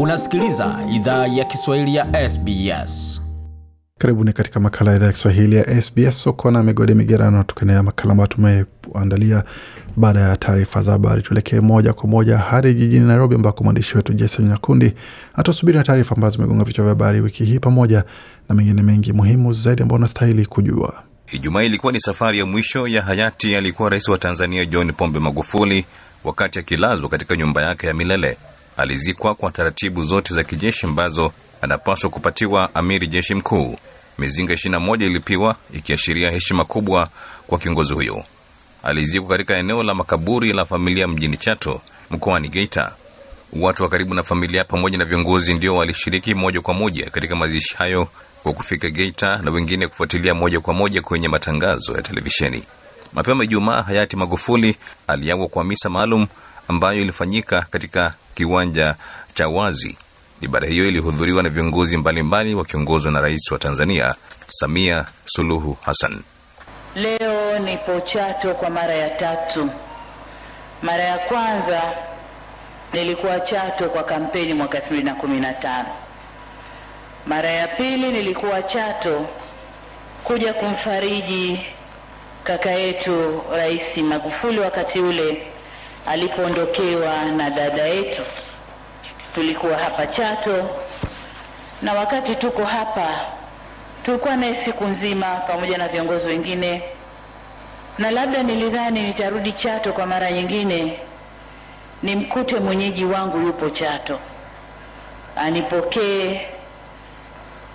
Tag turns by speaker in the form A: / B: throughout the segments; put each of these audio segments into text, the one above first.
A: Unasikiliza idhaa ya Kiswahili ya SBS.
B: Karibuni katika makala ya idhaa ya Kiswahili ya SBS. Soko na migode migerano, tukiendelea makala ambayo tumeandalia baada ya taarifa za habari. Tuelekee moja kwa moja hadi jijini Nairobi, ambako mwandishi wetu Jason Nyakundi atusubiri na taarifa ambazo zimegonga vichwa vya habari wiki hii, pamoja na mengine mengi muhimu zaidi ambao unastahili kujua.
C: Ijumaa ilikuwa ni safari ya mwisho ya hayati aliyekuwa rais wa Tanzania John Pombe Magufuli wakati akilazwa katika nyumba yake ya milele. Alizikwa kwa taratibu zote za kijeshi ambazo anapaswa kupatiwa amiri jeshi mkuu. Mizinga 21 ilipiwa ikiashiria heshima kubwa kwa kiongozi huyo. Alizikwa katika eneo la makaburi la familia mjini Chato mkoani Geita. Watu wa karibu na familia pamoja na viongozi ndio walishiriki moja kwa moja katika mazishi hayo kwa kufika Geita na wengine kufuatilia moja kwa moja kwenye matangazo ya televisheni. Mapema Ijumaa, hayati Magufuli aliagwa kwa misa maalum ambayo ilifanyika katika kiwanja cha wazi. Ibada hiyo ilihudhuriwa na viongozi mbalimbali wakiongozwa na rais wa Tanzania Samia Suluhu Hassan.
D: Leo nipo Chato kwa mara ya tatu. Mara ya kwanza nilikuwa Chato kwa kampeni mwaka 2015. Mara ya pili nilikuwa Chato kuja kumfariji kaka yetu Rais Magufuli wakati ule alipoondokewa na dada yetu. Tulikuwa hapa Chato, na wakati tuko hapa tulikuwa naye siku nzima pamoja na viongozi wengine, na labda nilidhani nitarudi Chato kwa mara nyingine nimkute mwenyeji wangu yupo Chato, anipokee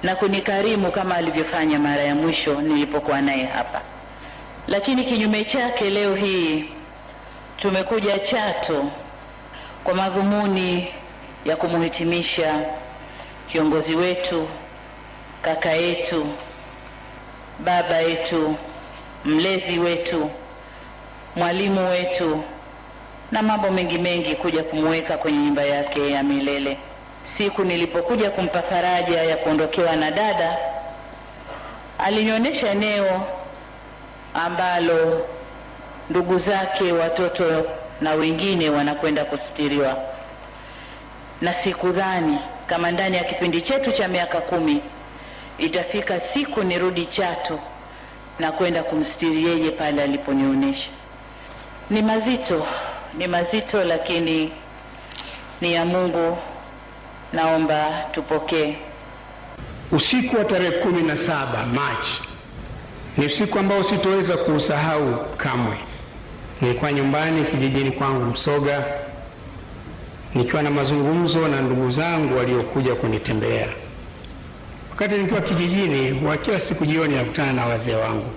D: na kunikarimu kama alivyofanya mara ya mwisho nilipokuwa naye hapa. Lakini kinyume chake, leo hii tumekuja Chato kwa madhumuni ya kumhitimisha kiongozi wetu, kaka yetu, baba yetu, mlezi wetu, mwalimu wetu na mambo mengi mengi, kuja kumweka kwenye nyumba yake ya milele. Siku nilipokuja kumpa faraja ya kuondokewa na dada, alinionyesha eneo ambalo ndugu zake, watoto na wengine wanakwenda kusitiriwa, na sikudhani kama ndani ya kipindi chetu cha miaka kumi itafika siku nirudi Chato na kwenda kumstiri yeye pale aliponionyesha. Ni mazito, ni mazito, lakini ni ya Mungu. Naomba tupokee.
E: Usiku wa tarehe kumi na saba Machi ni usiku ambao sitoweza kuusahau kamwe. Nilikuwa nyumbani kijijini kwangu Msoga, nikiwa na mazungumzo na ndugu zangu waliokuja kunitembelea. Wakati nikiwa kijijini, wa kila siku jioni nakutana na wazee wangu,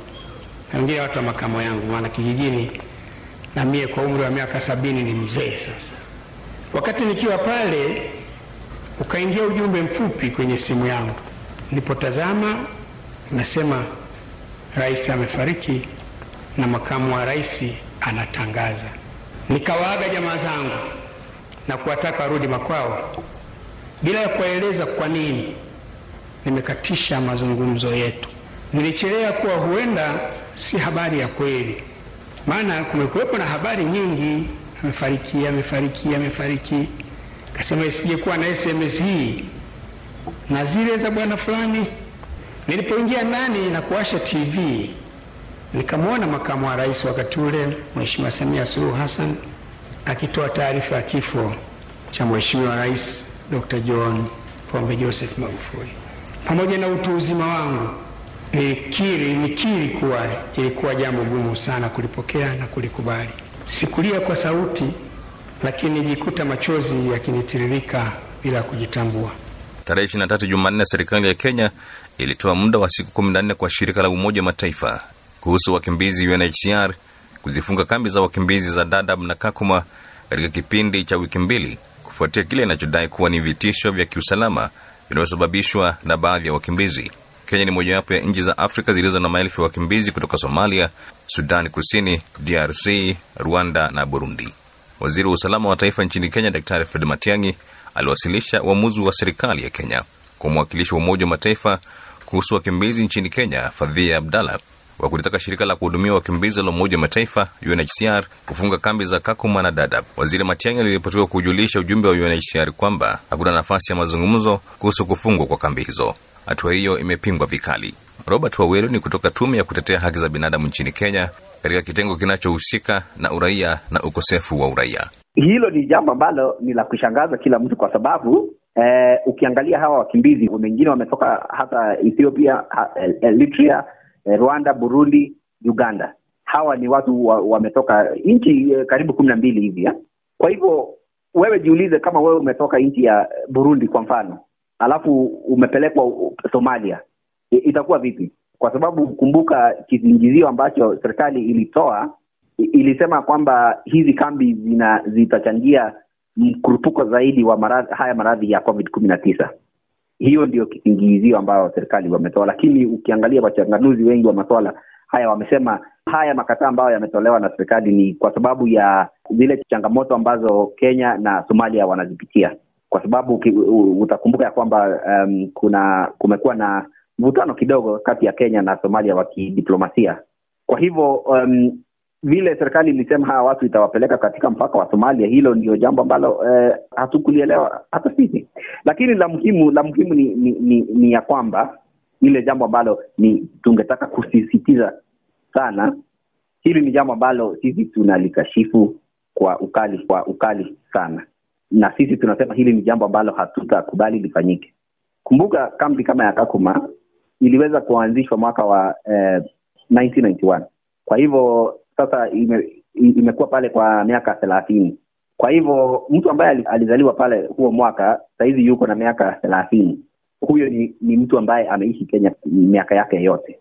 E: na wengine watu wa makamo yangu, maana kijijini na mie kwa umri wa miaka sabini ni mzee sasa. Wakati nikiwa pale, ukaingia ujumbe mfupi kwenye simu yangu. Nilipotazama nasema rais amefariki na makamu wa rais anatangaza. Nikawaaga jamaa zangu na kuwataka warudi makwao bila ya kuwaeleza kwa nini nimekatisha mazungumzo yetu. Nilichelea kuwa huenda si habari ya kweli, maana kumekuwepo na habari nyingi, amefariki, amefariki, amefariki. Kasema isijekuwa na SMS hii na zile za bwana fulani. Nilipoingia ndani na kuwasha TV nikamwona makamu wa rais wakati ule Mheshimiwa Samia Suluhu Hassan akitoa taarifa ya kifo cha Mheshimiwa Rais Dr. John Pombe Joseph Magufuli. Pamoja na utu uzima wangu, nilikiri nikiri kuwa ilikuwa jambo gumu sana kulipokea na kulikubali. Sikulia kwa sauti, lakini nijikuta machozi yakinitiririka bila kujitambua.
C: Tarehe 23 Jumanne, serikali ya Kenya ilitoa muda wa siku 14 kwa shirika la Umoja wa Mataifa kuhusu wakimbizi UNHCR kuzifunga kambi za wakimbizi za Dadaab na Kakuma katika kipindi cha wiki mbili kufuatia kile inachodai kuwa ni vitisho vya kiusalama vinavyosababishwa na baadhi ya wakimbizi. Kenya ni mojawapo ya nchi za Afrika zilizo na maelfu ya wakimbizi kutoka Somalia, Sudani Kusini, DRC, Rwanda na Burundi. Waziri wa usalama wa taifa nchini Kenya, Daktari Fred Matiang'i, aliwasilisha uamuzi wa serikali ya Kenya kwa mwakilishi wa Umoja wa Mataifa kuhusu wakimbizi nchini Kenya, Fadhia Abdallah, wa kulitaka shirika la kuhudumia wakimbizi la Umoja wa Mataifa UNHCR kufunga kambi za Kakuma na Dadaab. Waziri Matiang'i aliripotiwa kujulisha ujumbe wa UNHCR kwamba hakuna nafasi ya mazungumzo kuhusu kufungwa kwa kambi hizo. Hatua hiyo imepingwa vikali. Robert Waweru ni kutoka tume ya kutetea haki za binadamu nchini Kenya, katika kitengo kinachohusika na uraia na ukosefu wa uraia.
F: Hilo ni jambo ambalo ni la kushangaza kila mtu, kwa sababu eh, ukiangalia hawa wakimbizi wengine wametoka hata Ethiopia, Eritrea, Rwanda, Burundi, Uganda. Hawa ni watu wametoka wa nchi eh, karibu kumi na mbili hivi. Kwa hivyo wewe jiulize, kama wewe umetoka nchi ya Burundi kwa mfano, alafu umepelekwa Somalia, itakuwa vipi? Kwa sababu kumbuka, kizingizio ambacho serikali ilitoa ilisema kwamba hizi kambi zina zitachangia mkurupuko zaidi wa maradhi, haya maradhi ya covid kumi na tisa. Hiyo ndio kisingizio ambayo serikali wametoa, lakini ukiangalia wachanganuzi wengi wa maswala haya wamesema haya makataa ambayo yametolewa na serikali ni kwa sababu ya zile changamoto ambazo Kenya na Somalia wanazipitia, kwa sababu utakumbuka ya kwamba um, kuna kumekuwa na mvutano kidogo kati ya Kenya na Somalia wa kidiplomasia. Kwa hivyo um, vile serikali ilisema hawa watu itawapeleka katika mpaka wa Somalia, hilo ndio jambo ambalo eh, hatukulielewa hata sisi, lakini la muhimu la muhimu ni, ni, ni, ni ya kwamba ile jambo ambalo ni tungetaka kusisitiza sana, hili ni jambo ambalo sisi tunalikashifu kwa ukali kwa ukali sana, na sisi tunasema hili ni jambo ambalo hatutakubali lifanyike. Kumbuka kambi kama ya Kakuma iliweza kuanzishwa mwaka wa eh, 1991 kwa hivyo sasa ime, pale kwa miaka thelathini. Kwa hivyo mtu ambaye alizaliwa pale huo mwaka sahizi yuko na miaka thelathini. Huyo ni, ni mtu ambaye ameishi Kenya miaka yake yote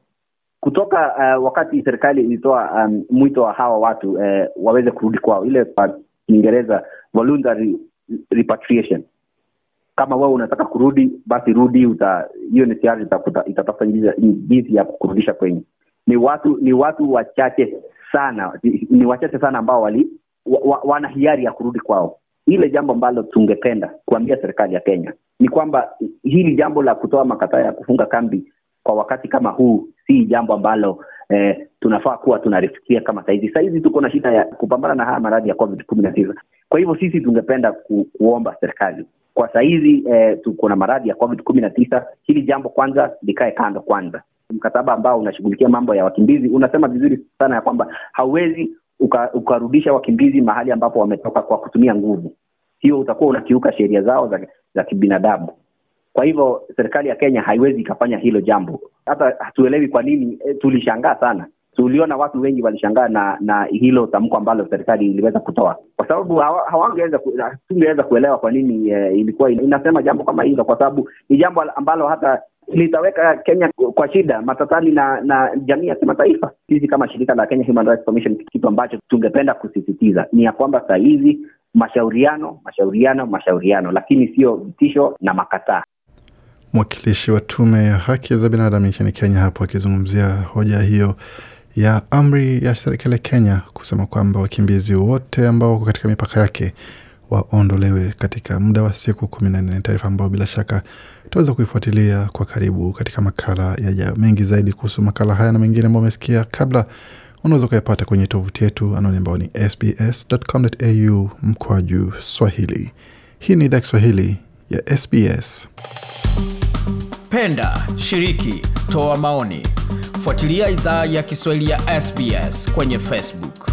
F: kutoka uh, wakati serikali ilitoa um, mwito wa hawa watu uh, waweze kurudi kwao, ile kwa Kiingereza voluntary repatriation. Kama wewe unataka kurudi, basi rudi, uta hiyo ni tayari itatafuta jinsi ya kukurudisha kwenye. Ni watu ni watu wachache sana ni wachache sana ambao wali wa, wa, wana hiari ya kurudi kwao. Ile jambo ambalo tungependa kuambia serikali ya Kenya ni kwamba hili jambo la kutoa makataa ya kufunga kambi kwa wakati kama huu si jambo ambalo eh, tunafaa kuwa tunalifikiria kama sahizi. Sahizi tuko na shida ya kupambana na haya maradhi ya covid kumi na tisa. Kwa hivyo sisi tungependa ku, kuomba serikali kwa sahizi eh, tuko na maradhi ya covid kumi na tisa, hili jambo kwanza likae kando kwanza mkataba ambao unashughulikia mambo ya wakimbizi unasema vizuri sana ya kwamba hauwezi ukarudisha uka wakimbizi mahali ambapo wametoka kwa kutumia nguvu. Hiyo utakuwa unakiuka sheria zao za, za kibinadamu. Kwa hivyo serikali ya Kenya haiwezi ikafanya hilo jambo. Hata hatuelewi kwa nini. E, tulishangaa sana, tuliona watu wengi walishangaa na na hilo tamko ambalo serikali iliweza kutoa, kwa sababu hawangeweza tungeweza kuelewa kwa nini e, ilikuwa inasema jambo kama hilo, kwa sababu ni jambo ambalo hata litaweka Kenya kwa shida matatani na na jamii ya kimataifa. Sisi kama shirika la Kenya Human Rights Commission, kitu ambacho tungependa kusisitiza ni ya kwamba saa hizi mashauriano, mashauriano, mashauriano, lakini sio vitisho na makataa.
B: Mwakilishi wa tume ya haki za binadamu nchini Kenya hapo akizungumzia hoja hiyo ya amri ya serikali ya Kenya kusema kwamba wakimbizi wote ambao wako katika mipaka yake waondolewe katika muda wa siku kumi na nne. Taarifa ambayo bila shaka tutaweza kuifuatilia kwa karibu katika makala yajayo. Mengi zaidi kuhusu makala haya na mengine ambayo umesikia kabla, unaweza ukayapata kwenye tovuti yetu anwani ambayo ni sbs.com.au mkwaju Swahili. Hii ni idhaa Kiswahili ya SBS.
A: Penda, shiriki, toa maoni, fuatilia idhaa ya Kiswahili ya SBS kwenye Facebook.